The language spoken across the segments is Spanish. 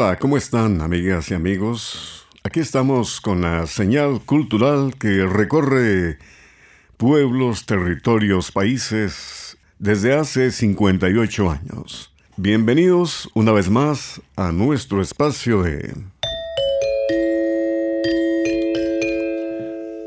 Hola, ¿cómo están amigas y amigos? Aquí estamos con la señal cultural que recorre pueblos, territorios, países desde hace 58 años. Bienvenidos una vez más a nuestro espacio de...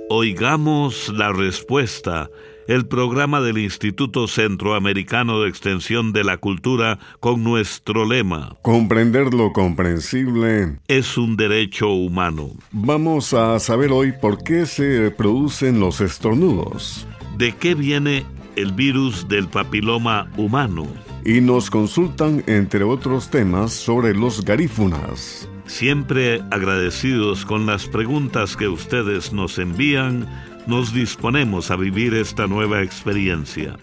Oigamos la respuesta el programa del Instituto Centroamericano de Extensión de la Cultura con nuestro lema. Comprender lo comprensible es un derecho humano. Vamos a saber hoy por qué se producen los estornudos. ¿De qué viene el virus del papiloma humano? Y nos consultan, entre otros temas, sobre los garífunas. Siempre agradecidos con las preguntas que ustedes nos envían nos disponemos a vivir esta nueva experiencia.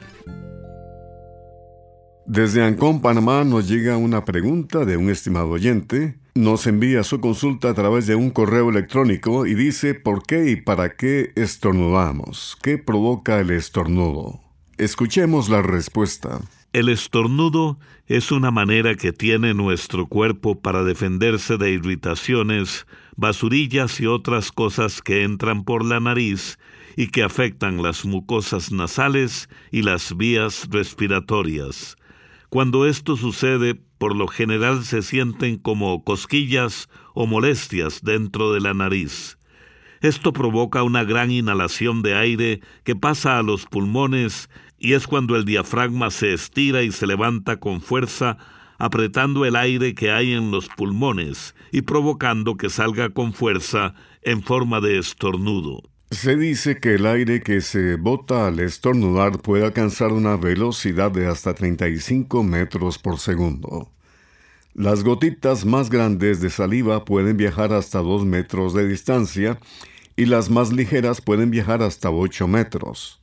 Desde Ancón, Panamá, nos llega una pregunta de un estimado oyente. Nos envía su consulta a través de un correo electrónico y dice por qué y para qué estornudamos. ¿Qué provoca el estornudo? Escuchemos la respuesta. El estornudo es una manera que tiene nuestro cuerpo para defenderse de irritaciones, basurillas y otras cosas que entran por la nariz y que afectan las mucosas nasales y las vías respiratorias. Cuando esto sucede, por lo general se sienten como cosquillas o molestias dentro de la nariz. Esto provoca una gran inhalación de aire que pasa a los pulmones y es cuando el diafragma se estira y se levanta con fuerza, apretando el aire que hay en los pulmones y provocando que salga con fuerza en forma de estornudo. Se dice que el aire que se bota al estornudar puede alcanzar una velocidad de hasta 35 metros por segundo. Las gotitas más grandes de saliva pueden viajar hasta 2 metros de distancia y las más ligeras pueden viajar hasta 8 metros.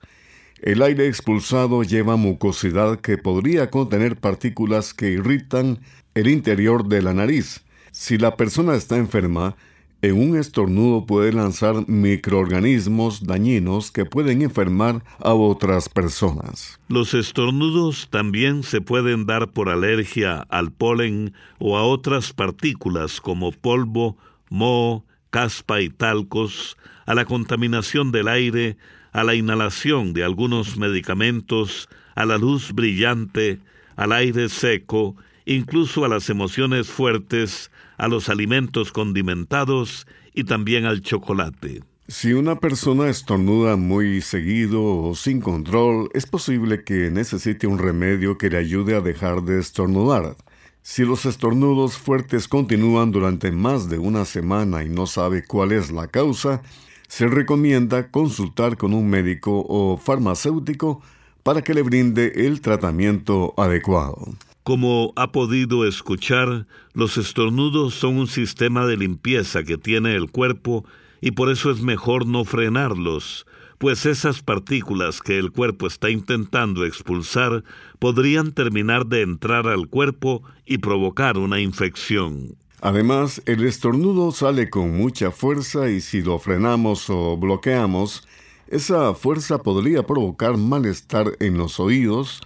El aire expulsado lleva mucosidad que podría contener partículas que irritan el interior de la nariz. Si la persona está enferma, en un estornudo puede lanzar microorganismos dañinos que pueden enfermar a otras personas. Los estornudos también se pueden dar por alergia al polen o a otras partículas como polvo, moho, caspa y talcos, a la contaminación del aire, a la inhalación de algunos medicamentos, a la luz brillante, al aire seco, incluso a las emociones fuertes, a los alimentos condimentados y también al chocolate. Si una persona estornuda muy seguido o sin control, es posible que necesite un remedio que le ayude a dejar de estornudar. Si los estornudos fuertes continúan durante más de una semana y no sabe cuál es la causa, se recomienda consultar con un médico o farmacéutico para que le brinde el tratamiento adecuado. Como ha podido escuchar, los estornudos son un sistema de limpieza que tiene el cuerpo y por eso es mejor no frenarlos, pues esas partículas que el cuerpo está intentando expulsar podrían terminar de entrar al cuerpo y provocar una infección. Además, el estornudo sale con mucha fuerza y si lo frenamos o bloqueamos, esa fuerza podría provocar malestar en los oídos,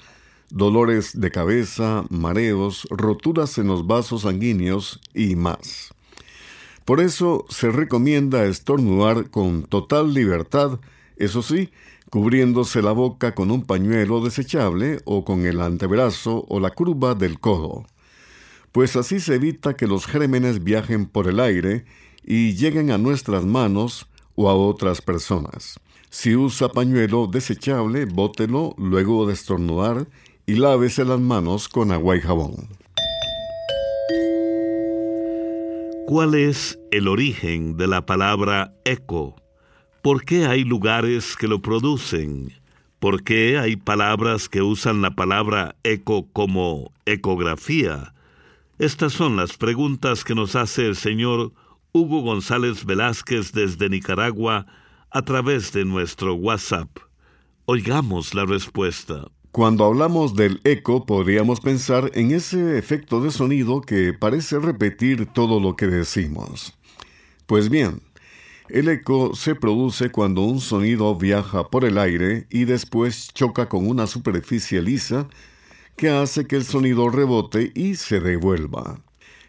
dolores de cabeza, mareos, roturas en los vasos sanguíneos y más. Por eso se recomienda estornudar con total libertad, eso sí, cubriéndose la boca con un pañuelo desechable o con el antebrazo o la curva del codo, pues así se evita que los gérmenes viajen por el aire y lleguen a nuestras manos o a otras personas. Si usa pañuelo desechable, bótelo luego de estornudar y lávese las manos con agua y jabón. ¿Cuál es el origen de la palabra eco? ¿Por qué hay lugares que lo producen? ¿Por qué hay palabras que usan la palabra eco como ecografía? Estas son las preguntas que nos hace el señor Hugo González Velázquez desde Nicaragua a través de nuestro WhatsApp. Oigamos la respuesta. Cuando hablamos del eco, podríamos pensar en ese efecto de sonido que parece repetir todo lo que decimos. Pues bien, el eco se produce cuando un sonido viaja por el aire y después choca con una superficie lisa que hace que el sonido rebote y se devuelva.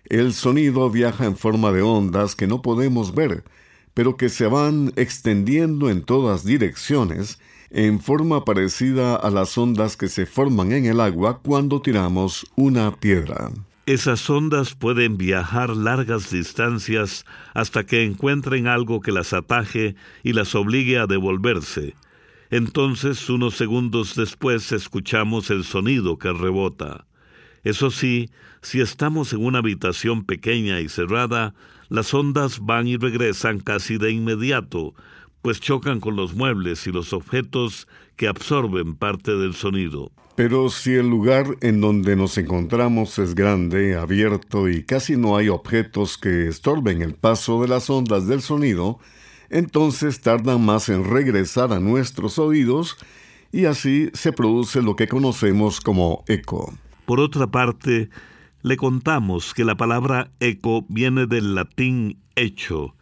El sonido viaja en forma de ondas que no podemos ver, pero que se van extendiendo en todas direcciones en forma parecida a las ondas que se forman en el agua cuando tiramos una piedra. Esas ondas pueden viajar largas distancias hasta que encuentren algo que las ataje y las obligue a devolverse. Entonces, unos segundos después, escuchamos el sonido que rebota. Eso sí, si estamos en una habitación pequeña y cerrada, las ondas van y regresan casi de inmediato, pues chocan con los muebles y los objetos que absorben parte del sonido. Pero si el lugar en donde nos encontramos es grande, abierto y casi no hay objetos que estorben el paso de las ondas del sonido, entonces tardan más en regresar a nuestros oídos y así se produce lo que conocemos como eco. Por otra parte, le contamos que la palabra eco viene del latín hecho,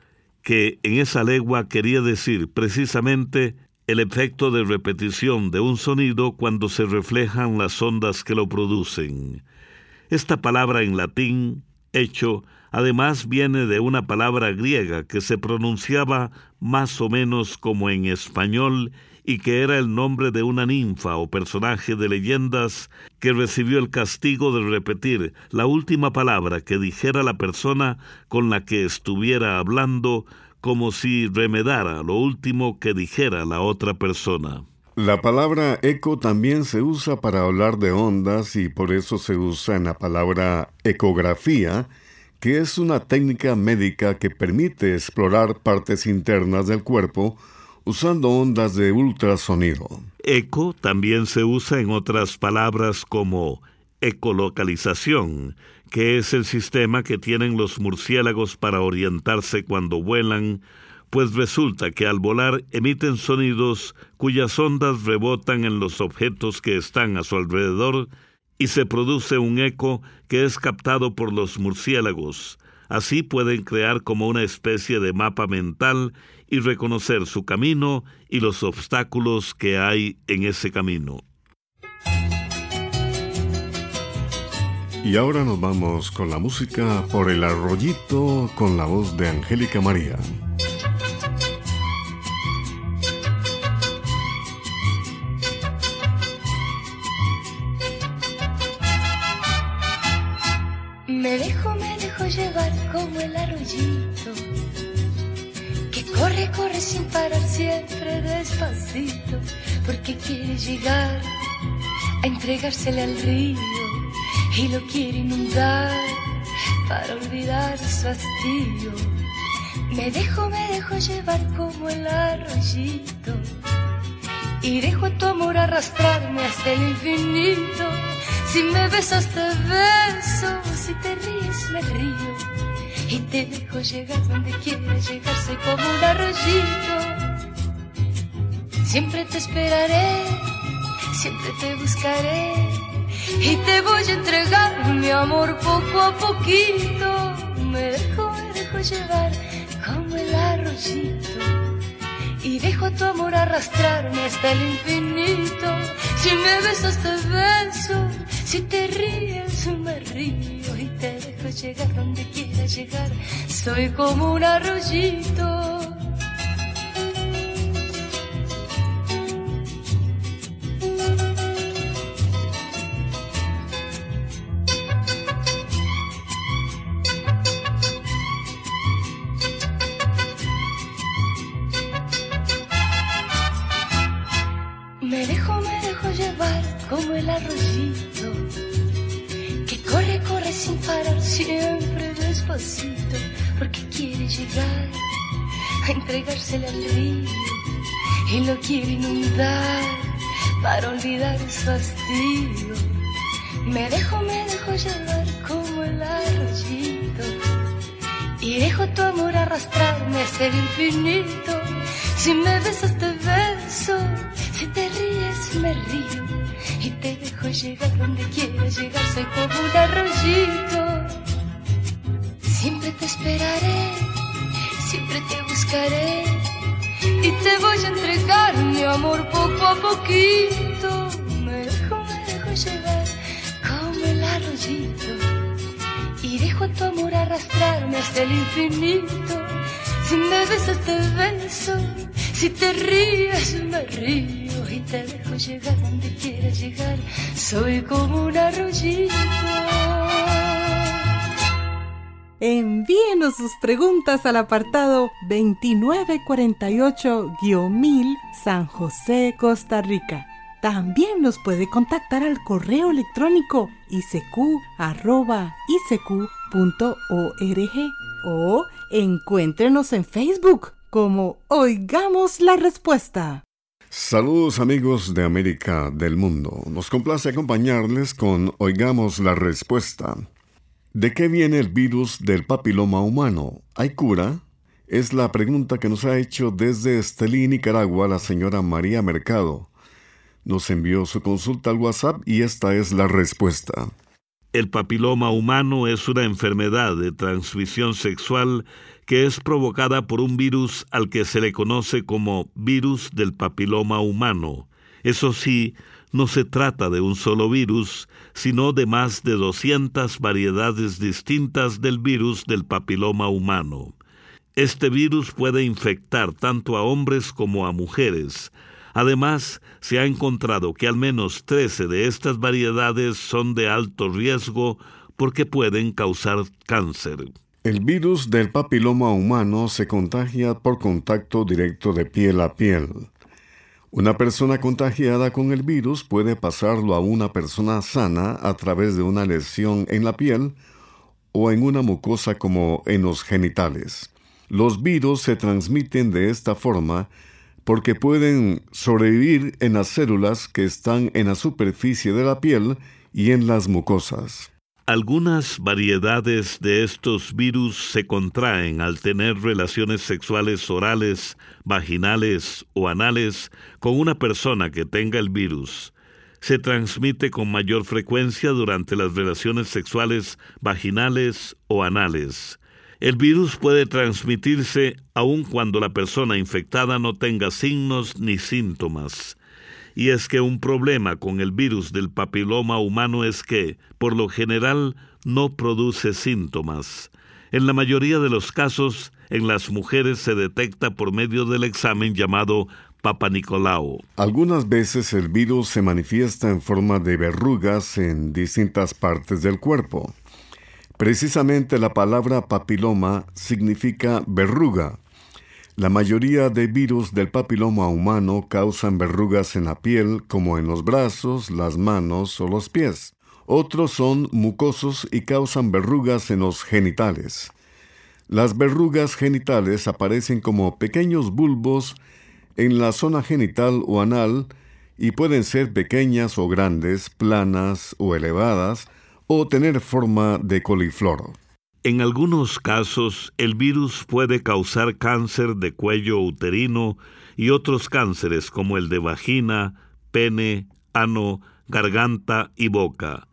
que en esa lengua quería decir precisamente el efecto de repetición de un sonido cuando se reflejan las ondas que lo producen. Esta palabra en latín, hecho, además viene de una palabra griega que se pronunciaba más o menos como en español y que era el nombre de una ninfa o personaje de leyendas que recibió el castigo de repetir la última palabra que dijera la persona con la que estuviera hablando como si remedara lo último que dijera la otra persona. La palabra eco también se usa para hablar de ondas y por eso se usa en la palabra ecografía, que es una técnica médica que permite explorar partes internas del cuerpo usando ondas de ultrasonido. Eco también se usa en otras palabras como ecolocalización, que es el sistema que tienen los murciélagos para orientarse cuando vuelan, pues resulta que al volar emiten sonidos cuyas ondas rebotan en los objetos que están a su alrededor y se produce un eco que es captado por los murciélagos. Así pueden crear como una especie de mapa mental y reconocer su camino y los obstáculos que hay en ese camino. Y ahora nos vamos con la música por el arroyito con la voz de Angélica María. Me dejo llevar como el arroyito Corre, corre sin parar, siempre despacito, porque quiere llegar a entregársele al río y lo quiere inundar para olvidar su hastío. Me dejo, me dejo llevar como el arroyito y dejo tu amor arrastrarme hasta el infinito. Si me besas te beso, si te ríes me río y te dejo llegar donde quieras llegar, soy como un arroyito. Siempre te esperaré, siempre te buscaré y te voy a entregar mi amor poco a poquito. Me dejo, me dejo llevar como el arroyito y dejo tu amor arrastrarme hasta el infinito. Si me besas te beso, si te ríes me río y te dejo llegar donde quieras llegar. Soy como un arroyito. A entregársele al río y lo quiere inundar para olvidar su fastidio. Me dejo, me dejo llevar como el arroyito y dejo tu amor arrastrarme hasta el infinito. Si me besas te beso si te ríes me río y te dejo llegar donde quieras llegar, soy como un arroyito. Siempre te esperaré, siempre te buscaré y te voy a entregar mi amor poco a poquito. Me dejo, me dejo llevar como el arroyito y dejo tu amor arrastrarme hasta el infinito. Si me besas te beso, si te ríes me río y te dejo llegar donde quieras llegar. Soy como un arroyito. Envíenos sus preguntas al apartado 2948-1000 San José, Costa Rica. También nos puede contactar al correo electrónico isq.org o encuéntrenos en Facebook como Oigamos la Respuesta. Saludos amigos de América del Mundo. Nos complace acompañarles con Oigamos la Respuesta. ¿De qué viene el virus del papiloma humano? ¿Hay cura? Es la pregunta que nos ha hecho desde Estelí, Nicaragua, la señora María Mercado. Nos envió su consulta al WhatsApp y esta es la respuesta. El papiloma humano es una enfermedad de transmisión sexual que es provocada por un virus al que se le conoce como virus del papiloma humano. Eso sí, no se trata de un solo virus, sino de más de 200 variedades distintas del virus del papiloma humano. Este virus puede infectar tanto a hombres como a mujeres. Además, se ha encontrado que al menos 13 de estas variedades son de alto riesgo porque pueden causar cáncer. El virus del papiloma humano se contagia por contacto directo de piel a piel. Una persona contagiada con el virus puede pasarlo a una persona sana a través de una lesión en la piel o en una mucosa como en los genitales. Los virus se transmiten de esta forma porque pueden sobrevivir en las células que están en la superficie de la piel y en las mucosas. Algunas variedades de estos virus se contraen al tener relaciones sexuales orales, vaginales o anales con una persona que tenga el virus. Se transmite con mayor frecuencia durante las relaciones sexuales vaginales o anales. El virus puede transmitirse aun cuando la persona infectada no tenga signos ni síntomas. Y es que un problema con el virus del papiloma humano es que, por lo general, no produce síntomas. En la mayoría de los casos, en las mujeres se detecta por medio del examen llamado Papa Nicolau. Algunas veces el virus se manifiesta en forma de verrugas en distintas partes del cuerpo. Precisamente la palabra papiloma significa verruga la mayoría de virus del papiloma humano causan verrugas en la piel como en los brazos, las manos o los pies. Otros son mucosos y causan verrugas en los genitales. Las verrugas genitales aparecen como pequeños bulbos en la zona genital o anal y pueden ser pequeñas o grandes, planas o elevadas, o tener forma de coliflor. En algunos casos, el virus puede causar cáncer de cuello uterino y otros cánceres como el de vagina, pene, ano, garganta y boca.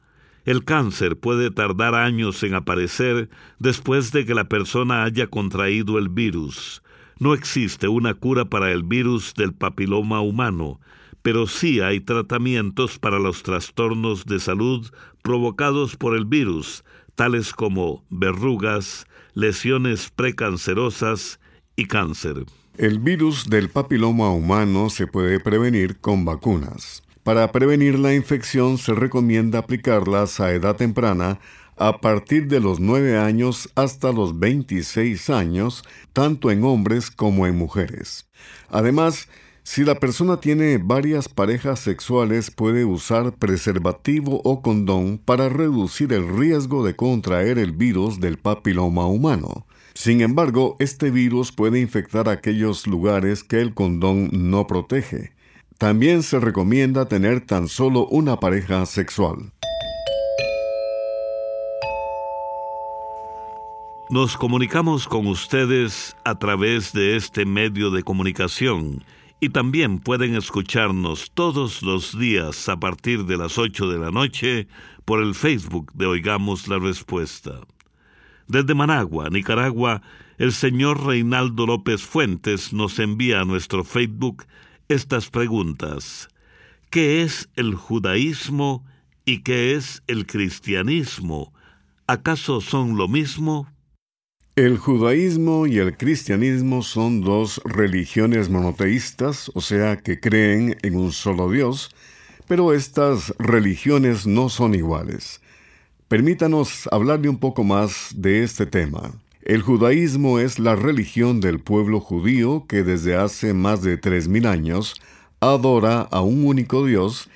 El cáncer puede tardar años en aparecer después de que la persona haya contraído el virus. No existe una cura para el virus del papiloma humano, pero sí hay tratamientos para los trastornos de salud provocados por el virus, tales como verrugas, lesiones precancerosas y cáncer. El virus del papiloma humano se puede prevenir con vacunas. Para prevenir la infección se recomienda aplicarlas a edad temprana a partir de los 9 años hasta los 26 años, tanto en hombres como en mujeres. Además, si la persona tiene varias parejas sexuales, puede usar preservativo o condón para reducir el riesgo de contraer el virus del papiloma humano. Sin embargo, este virus puede infectar aquellos lugares que el condón no protege. También se recomienda tener tan solo una pareja sexual. Nos comunicamos con ustedes a través de este medio de comunicación y también pueden escucharnos todos los días a partir de las 8 de la noche por el Facebook de Oigamos la Respuesta. Desde Managua, Nicaragua, el señor Reinaldo López Fuentes nos envía a nuestro Facebook estas preguntas. ¿Qué es el judaísmo y qué es el cristianismo? ¿Acaso son lo mismo? El judaísmo y el cristianismo son dos religiones monoteístas, o sea, que creen en un solo Dios, pero estas religiones no son iguales. Permítanos hablarle un poco más de este tema. El judaísmo es la religión del pueblo judío que desde hace más de tres mil años adora a un único Dios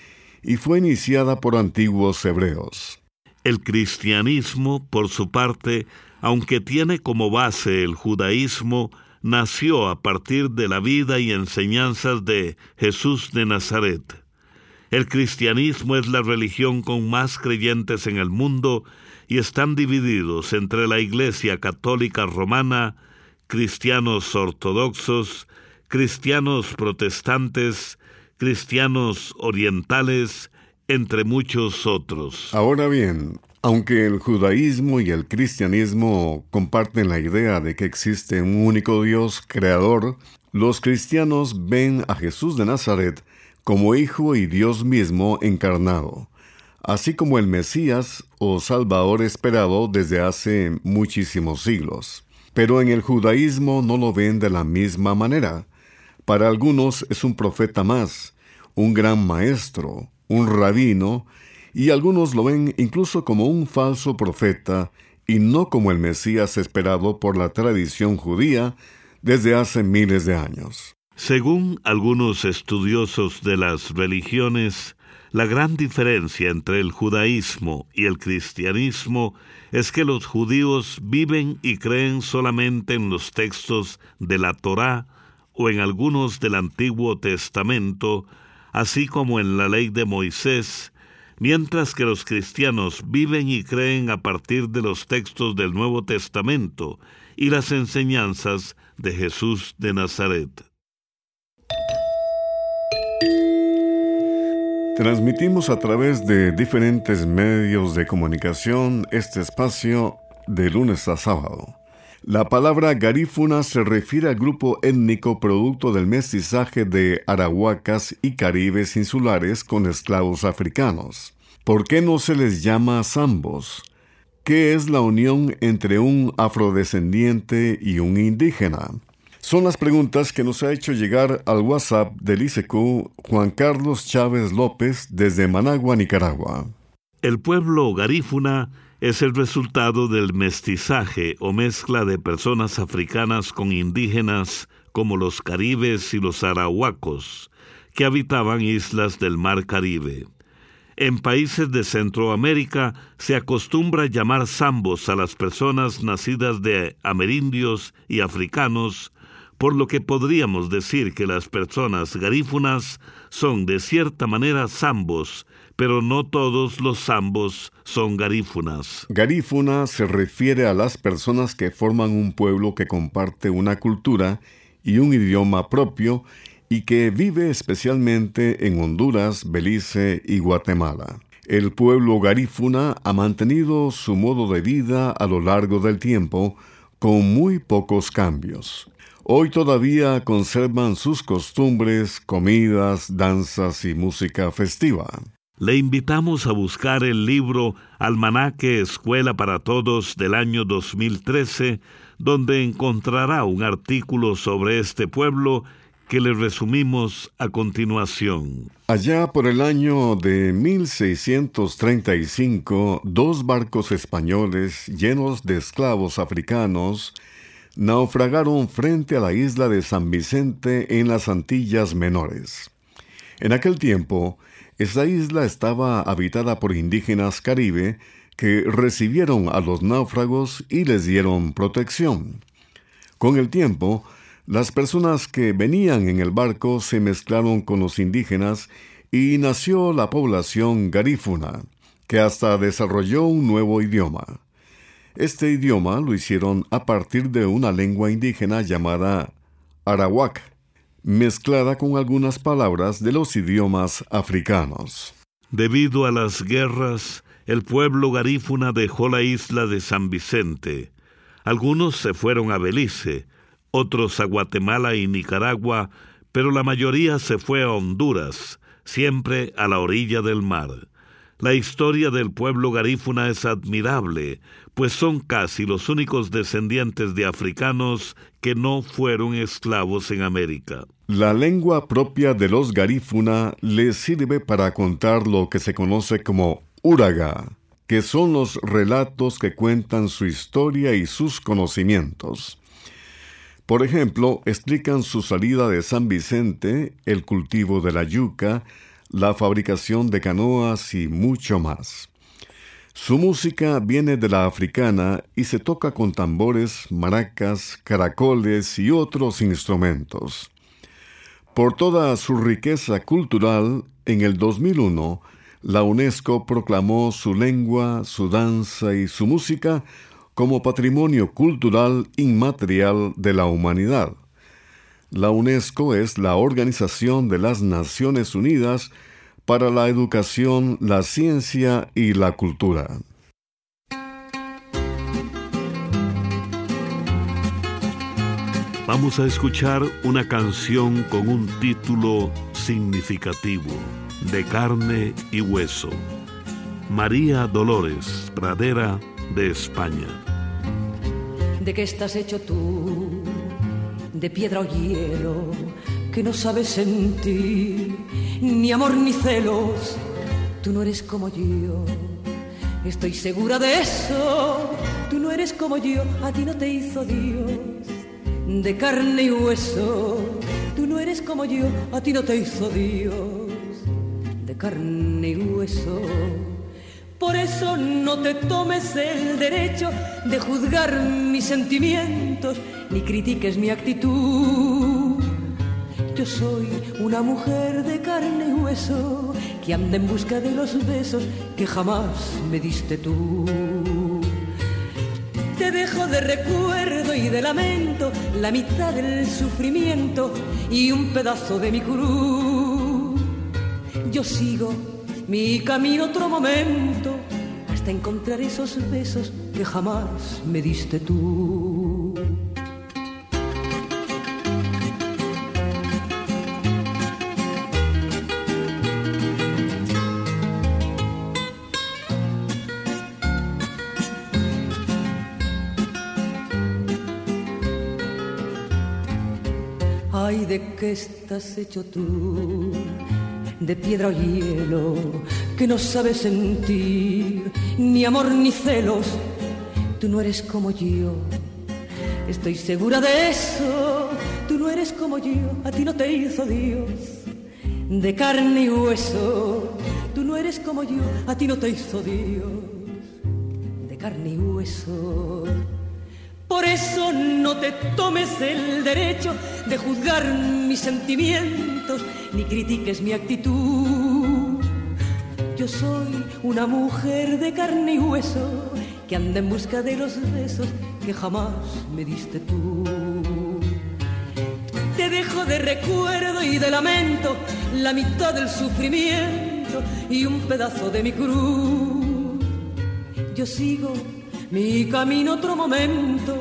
y fue iniciada por antiguos hebreos. El cristianismo, por su parte, aunque tiene como base el judaísmo, nació a partir de la vida y enseñanzas de Jesús de Nazaret. El cristianismo es la religión con más creyentes en el mundo y están divididos entre la Iglesia Católica Romana, cristianos ortodoxos, cristianos protestantes, cristianos orientales, entre muchos otros. Ahora bien, aunque el judaísmo y el cristianismo comparten la idea de que existe un único Dios creador, los cristianos ven a Jesús de Nazaret como Hijo y Dios mismo encarnado, así como el Mesías o Salvador esperado desde hace muchísimos siglos. Pero en el judaísmo no lo ven de la misma manera. Para algunos es un profeta más, un gran maestro, un rabino, y algunos lo ven incluso como un falso profeta y no como el Mesías esperado por la tradición judía desde hace miles de años. Según algunos estudiosos de las religiones, la gran diferencia entre el judaísmo y el cristianismo es que los judíos viven y creen solamente en los textos de la Torá o en algunos del Antiguo Testamento, así como en la ley de Moisés, mientras que los cristianos viven y creen a partir de los textos del Nuevo Testamento y las enseñanzas de Jesús de Nazaret. Transmitimos a través de diferentes medios de comunicación este espacio de lunes a sábado. La palabra garífuna se refiere al grupo étnico producto del mestizaje de arahuacas y caribes insulares con esclavos africanos. ¿Por qué no se les llama zambos? ¿Qué es la unión entre un afrodescendiente y un indígena? Son las preguntas que nos ha hecho llegar al WhatsApp del ICQ Juan Carlos Chávez López desde Managua, Nicaragua. El pueblo garífuna es el resultado del mestizaje o mezcla de personas africanas con indígenas como los caribes y los arahuacos, que habitaban islas del mar Caribe. En países de Centroamérica se acostumbra llamar zambos a las personas nacidas de amerindios y africanos por lo que podríamos decir que las personas garífunas son de cierta manera zambos, pero no todos los zambos son garífunas. Garífuna se refiere a las personas que forman un pueblo que comparte una cultura y un idioma propio y que vive especialmente en Honduras, Belice y Guatemala. El pueblo garífuna ha mantenido su modo de vida a lo largo del tiempo con muy pocos cambios. Hoy todavía conservan sus costumbres, comidas, danzas y música festiva. Le invitamos a buscar el libro Almanaque Escuela para Todos del año 2013, donde encontrará un artículo sobre este pueblo que le resumimos a continuación. Allá por el año de 1635, dos barcos españoles llenos de esclavos africanos naufragaron frente a la isla de San Vicente en las Antillas Menores. En aquel tiempo, esta isla estaba habitada por indígenas caribe que recibieron a los náufragos y les dieron protección. Con el tiempo, las personas que venían en el barco se mezclaron con los indígenas y nació la población garífuna, que hasta desarrolló un nuevo idioma. Este idioma lo hicieron a partir de una lengua indígena llamada arawak, mezclada con algunas palabras de los idiomas africanos. Debido a las guerras, el pueblo garífuna dejó la isla de San Vicente. Algunos se fueron a Belice, otros a Guatemala y Nicaragua, pero la mayoría se fue a Honduras, siempre a la orilla del mar. La historia del pueblo garífuna es admirable, pues son casi los únicos descendientes de africanos que no fueron esclavos en América. La lengua propia de los garífuna les sirve para contar lo que se conoce como uraga, que son los relatos que cuentan su historia y sus conocimientos. Por ejemplo, explican su salida de San Vicente, el cultivo de la yuca, la fabricación de canoas y mucho más. Su música viene de la africana y se toca con tambores, maracas, caracoles y otros instrumentos. Por toda su riqueza cultural, en el 2001, la UNESCO proclamó su lengua, su danza y su música como patrimonio cultural inmaterial de la humanidad. La UNESCO es la Organización de las Naciones Unidas para la Educación, la Ciencia y la Cultura. Vamos a escuchar una canción con un título significativo, de carne y hueso. María Dolores, Pradera de España. ¿De qué estás hecho tú? De piedra o hielo, que no sabes sentir ni amor ni celos. Tú no eres como yo, estoy segura de eso. Tú no eres como yo, a ti no te hizo Dios de carne y hueso. Tú no eres como yo, a ti no te hizo Dios de carne y hueso. Por eso no te tomes el derecho de juzgar mis sentimientos ni critiques mi actitud. Yo soy una mujer de carne y hueso que anda en busca de los besos que jamás me diste tú. Te dejo de recuerdo y de lamento la mitad del sufrimiento y un pedazo de mi cruz. Yo sigo mi camino otro momento hasta encontrar esos besos que jamás me diste tú. Ay, ¿de qué estás hecho tú? De piedra o hielo, que no sabes sentir ni amor ni celos. Tú no eres como yo, estoy segura de eso. Tú no eres como yo, a ti no te hizo Dios de carne y hueso. Tú no eres como yo, a ti no te hizo Dios de carne y hueso. Por eso no te tomes el derecho de juzgar mis sentimientos ni critiques mi actitud. Yo soy una mujer de carne y hueso que anda en busca de los besos que jamás me diste tú. Te dejo de recuerdo y de lamento la mitad del sufrimiento y un pedazo de mi cruz. Yo sigo mi camino otro momento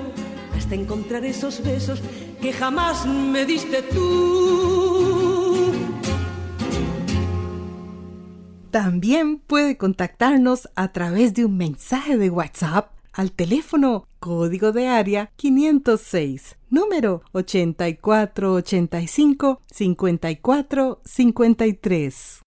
hasta encontrar esos besos que jamás me diste tú. También puede contactarnos a través de un mensaje de WhatsApp al teléfono código de área 506, número 8485-5453.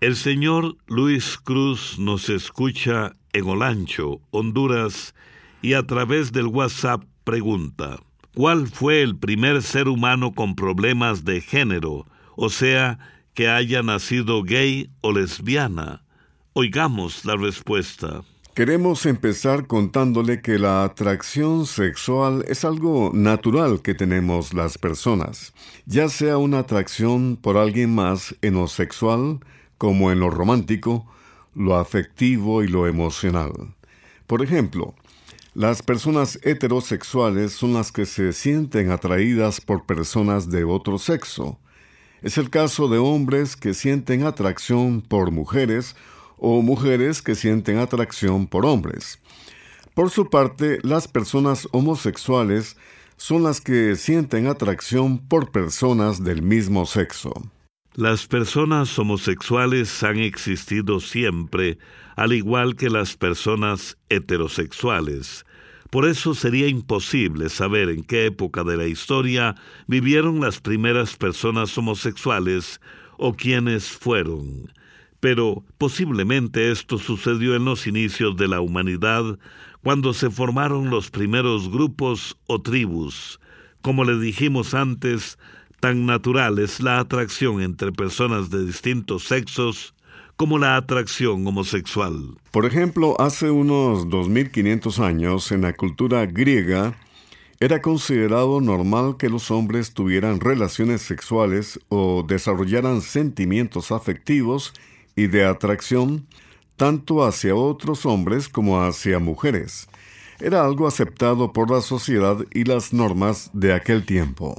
El señor Luis Cruz nos escucha en Olancho, Honduras, y a través del WhatsApp pregunta, ¿cuál fue el primer ser humano con problemas de género, o sea, que haya nacido gay o lesbiana? Oigamos la respuesta. Queremos empezar contándole que la atracción sexual es algo natural que tenemos las personas, ya sea una atracción por alguien más en lo sexual como en lo romántico, lo afectivo y lo emocional. Por ejemplo, las personas heterosexuales son las que se sienten atraídas por personas de otro sexo. Es el caso de hombres que sienten atracción por mujeres o mujeres que sienten atracción por hombres. Por su parte, las personas homosexuales son las que sienten atracción por personas del mismo sexo. Las personas homosexuales han existido siempre, al igual que las personas heterosexuales. Por eso sería imposible saber en qué época de la historia vivieron las primeras personas homosexuales o quiénes fueron. Pero posiblemente esto sucedió en los inicios de la humanidad, cuando se formaron los primeros grupos o tribus. Como le dijimos antes, tan natural es la atracción entre personas de distintos sexos como la atracción homosexual. Por ejemplo, hace unos 2500 años, en la cultura griega, era considerado normal que los hombres tuvieran relaciones sexuales o desarrollaran sentimientos afectivos y de atracción tanto hacia otros hombres como hacia mujeres. Era algo aceptado por la sociedad y las normas de aquel tiempo.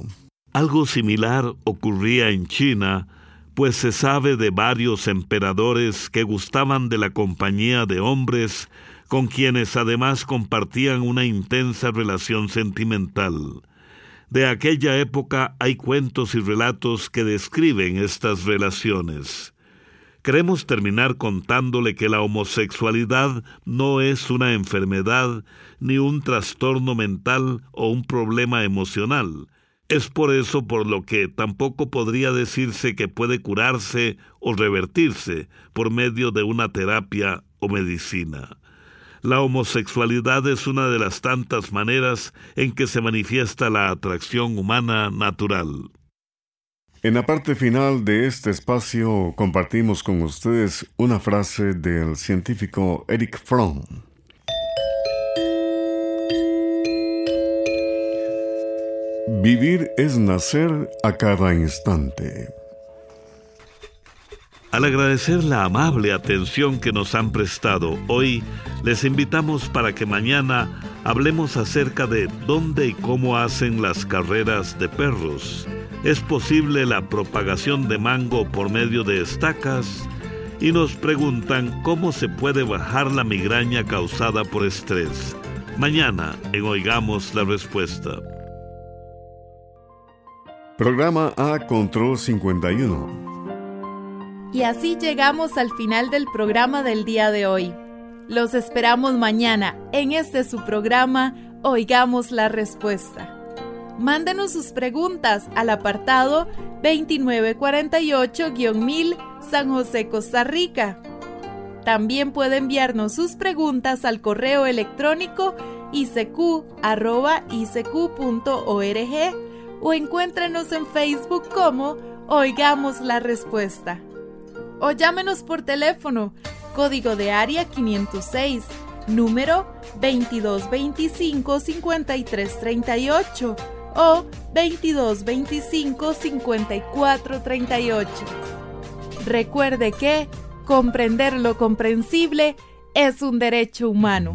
Algo similar ocurría en China, pues se sabe de varios emperadores que gustaban de la compañía de hombres con quienes además compartían una intensa relación sentimental. De aquella época hay cuentos y relatos que describen estas relaciones. Queremos terminar contándole que la homosexualidad no es una enfermedad, ni un trastorno mental o un problema emocional, es por eso por lo que tampoco podría decirse que puede curarse o revertirse por medio de una terapia o medicina. La homosexualidad es una de las tantas maneras en que se manifiesta la atracción humana natural. En la parte final de este espacio compartimos con ustedes una frase del científico Eric Fromm. Vivir es nacer a cada instante. Al agradecer la amable atención que nos han prestado hoy, les invitamos para que mañana hablemos acerca de dónde y cómo hacen las carreras de perros. ¿Es posible la propagación de mango por medio de estacas? Y nos preguntan cómo se puede bajar la migraña causada por estrés. Mañana en Oigamos la Respuesta. Programa A Control 51. Y así llegamos al final del programa del día de hoy. Los esperamos mañana en este su programa Oigamos la Respuesta. Mándenos sus preguntas al apartado 2948-1000 San José, Costa Rica. También puede enviarnos sus preguntas al correo electrónico isq.org o encuéntrenos en Facebook como Oigamos la Respuesta. O llámenos por teléfono, código de área 506, número 2225-5338 o 2225-5438. Recuerde que comprender lo comprensible es un derecho humano.